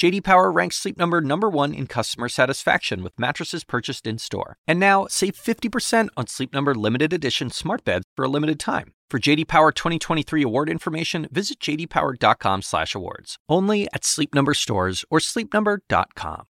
JD Power ranks Sleep Number number 1 in customer satisfaction with mattresses purchased in-store. And now, save 50% on Sleep Number limited edition smart beds for a limited time. For JD Power 2023 award information, visit jdpower.com/awards. Only at Sleep Number stores or sleepnumber.com.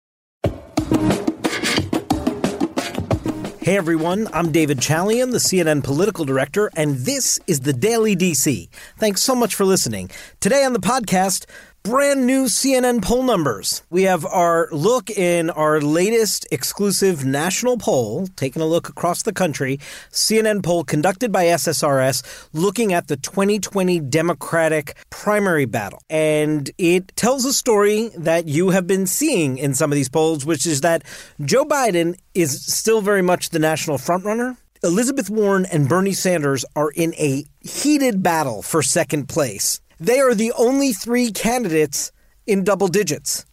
Hey everyone, I'm David Chalian, the CNN political director, and this is the Daily DC. Thanks so much for listening. Today on the podcast, brand new CNN poll numbers. We have our look in our latest exclusive national poll, taking a look across the country, CNN poll conducted by SSRS, looking at the 2020 Democratic primary battle. And it tells a story that you have been seeing in some of these polls, which is that Joe Biden is still very much the national frontrunner. Elizabeth Warren and Bernie Sanders are in a heated battle for second place. They are the only three candidates in double digits.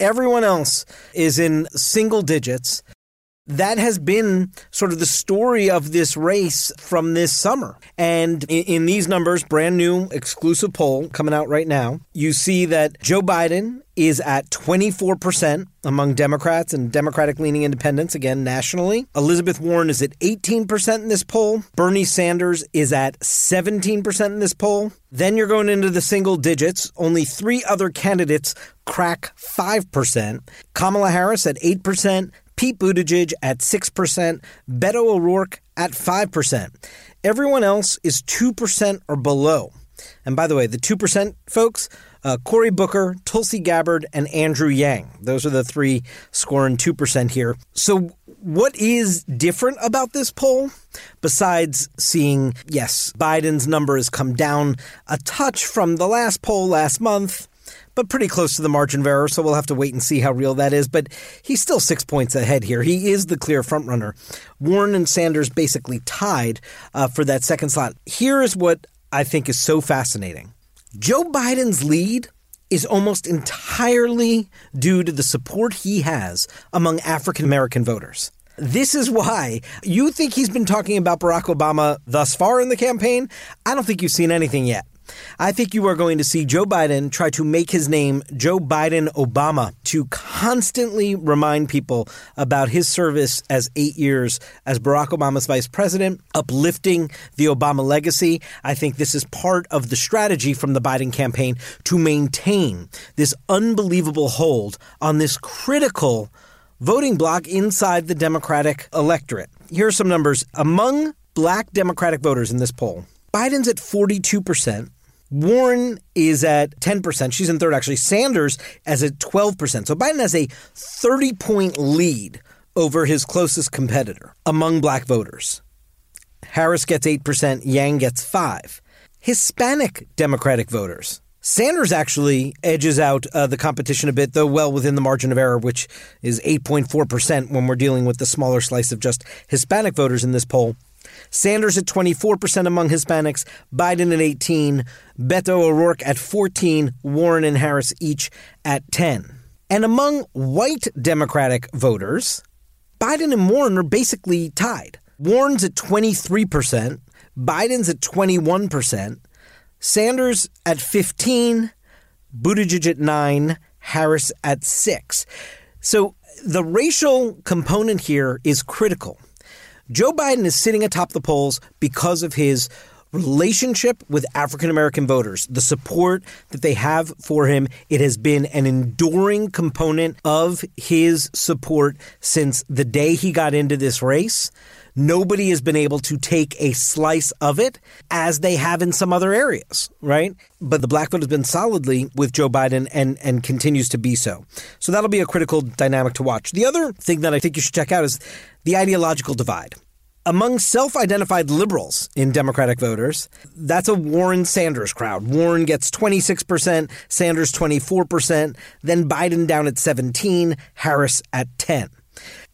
Everyone else is in single digits. That has been sort of the story of this race from this summer. And in, in, these numbers, brand new exclusive poll coming out right now, you see that Joe Biden is at 24% among Democrats and Democratic leaning independents, again, nationally. Elizabeth Warren is at 18% in this poll. Bernie Sanders is at 17% in this poll. Then you're going into the single digits. Only three other candidates crack 5%. Kamala Harris at 8%. Pete Buttigieg at 6%, Beto O'Rourke at 5%. Everyone else is 2% or below. And by the way, the 2% folks, uh, Cory Booker, Tulsi Gabbard, and Andrew Yang. Those are the three scoring 2% here. So, what is different about this poll? Besides seeing, yes, Biden's number has come down a touch from the last poll last month, but pretty close to the margin of error, so we'll have to wait and see how real that is. But he's still six points ahead here. He is the clear frontrunner. Warren and Sanders basically tied uh, for that second slot. Here is what I think is so fascinating Joe Biden's lead is almost entirely due to the support he has among African American voters. This is why you think he's been talking about Barack Obama thus far in the campaign. I don't think you've seen anything yet. I think you are going to see Joe Biden try to make his name Joe Biden Obama to constantly remind people about his service as eight years as Barack Obama's vice president, uplifting the Obama legacy. I think this is part of the strategy from the Biden campaign to maintain this unbelievable hold on this critical voting bloc inside the Democratic electorate. Here are some numbers. Among black Democratic voters in this poll, Biden's at 42%. Warren is at 10%. She's in third, actually. Sanders as at 12%. So Biden has a 30 point lead over his closest competitor among black voters. Harris gets 8%, Yang gets 5 Hispanic Democratic voters. Sanders actually edges out uh, the competition a bit, though well within the margin of error, which is 8.4% when we're dealing with the smaller slice of just Hispanic voters in this poll. Sanders at 24% among Hispanics, Biden at 18, Beto O'Rourke at 14, Warren and Harris each at 10. And among white Democratic voters, Biden and Warren are basically tied. Warren's at 23%, Biden's at 21%, Sanders at 15, Buttigieg at 9, Harris at 6. So the racial component here is critical. Joe Biden is sitting atop the polls because of his relationship with African American voters, the support that they have for him. It has been an enduring component of his support since the day he got into this race. Nobody has been able to take a slice of it as they have in some other areas, right? But the black vote has been solidly with Joe Biden and, and continues to be so. So that'll be a critical dynamic to watch. The other thing that I think you should check out is the ideological divide. Among self identified liberals in Democratic voters, that's a Warren Sanders crowd. Warren gets 26%, Sanders 24%, then Biden down at 17, Harris at 10.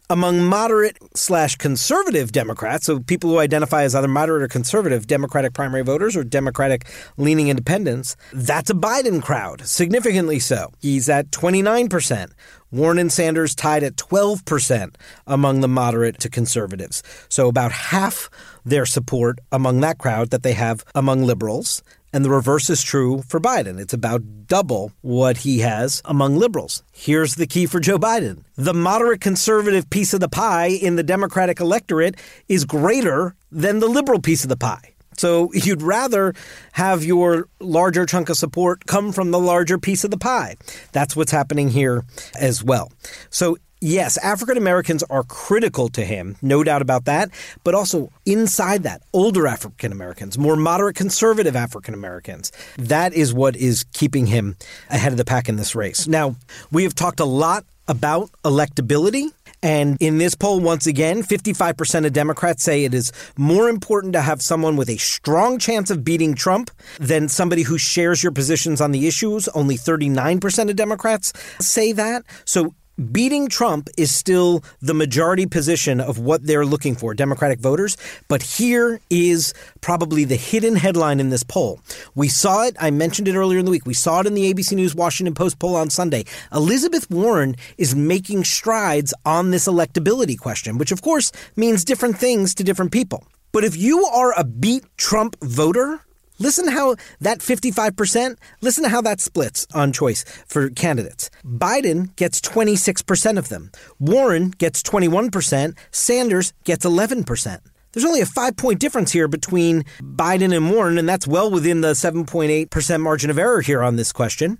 Among moderate slash conservative Democrats, so people who identify as either moderate or conservative Democratic primary voters or Democratic leaning independents, that's a Biden crowd, significantly so. He's at 29%. Warren and Sanders tied at 12% among the moderate to conservatives. So about half their support among that crowd that they have among liberals. And the reverse is true for Biden. It's about double what he has among liberals. Here's the key for Joe Biden the moderate conservative piece of the pie in the Democratic electorate is greater than the liberal piece of the pie. So you'd rather have your larger chunk of support come from the larger piece of the pie. That's what's happening here as well. So Yes, African Americans are critical to him, no doubt about that. But also inside that, older African Americans, more moderate conservative African Americans. That is what is keeping him ahead of the pack in this race. Now, we have talked a lot about electability. And in this poll, once again, 55% of Democrats say it is more important to have someone with a strong chance of beating Trump than somebody who shares your positions on the issues. Only 39% of Democrats say that. So beating Trump is still the majority position of what they're looking for, Democratic voters. But here is probably the hidden headline in this poll. We saw it, I mentioned it earlier in the week. We saw it in the ABC News Washington Post poll on Sunday. Elizabeth Warren is making strides on this electability question, which of course means different things to different people. But if you are a beat Trump voter, Listen how that 55%, listen to how that splits on choice for candidates. Biden gets 26% of them. Warren gets 21%. Sanders gets 11%. There's only a five point difference here between Biden and Warren, and that's well within the 7.8% margin of error here on this question.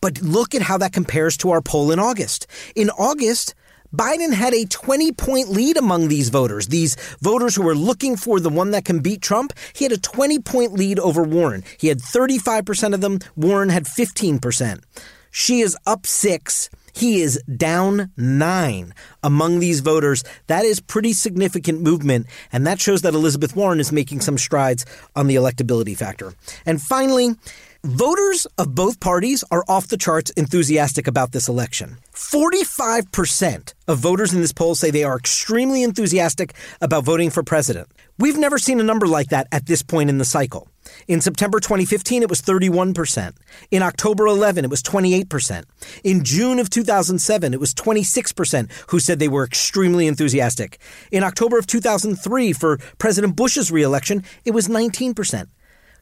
But look at how that compares to our poll in August. In August, Biden had a 20 point lead among these voters, these voters who were looking for the one that can beat Trump. He had a 20 point lead over Warren. He had 35% of them, Warren had 15%. She is up six. He is down nine among these voters. That is pretty significant movement, and that shows that Elizabeth Warren is making some strides on the electability factor. And finally, Voters of both parties are off the charts enthusiastic about this election. 45% of voters in this poll say they are extremely enthusiastic about voting for president. We've never seen a number like that at this point in the cycle. In September 2015, it was 31%. In October 11, it was 28%. In June of 2007, it was 26% who said they were extremely enthusiastic. In October of 2003, for President Bush's reelection, it was 19%.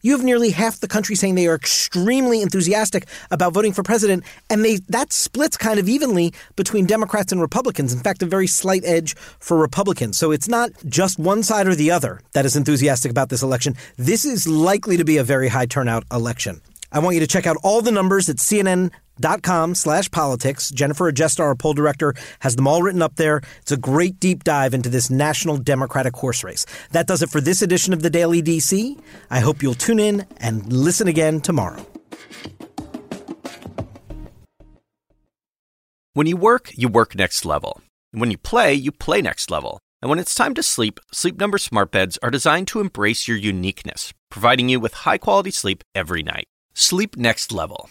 You have nearly half the country saying they are extremely enthusiastic about voting for president, and they that splits kind of evenly between Democrats and Republicans. In fact, a very slight edge for Republicans. So it's not just one side or the other that is enthusiastic about this election. This is likely to be a very high turnout election. I want you to check out all the numbers at CNN dot com slash politics. Jennifer Agiesta, our poll director, has them all written up there. It's a great deep dive into this national Democratic horse race. That does it for this edition of the Daily DC. I hope you'll tune in and listen again tomorrow. When you work, you work next level. When you play, you play next level. And when it's time to sleep, Sleep Number smart beds are designed to embrace your uniqueness, providing you with high-quality sleep every night. Sleep next level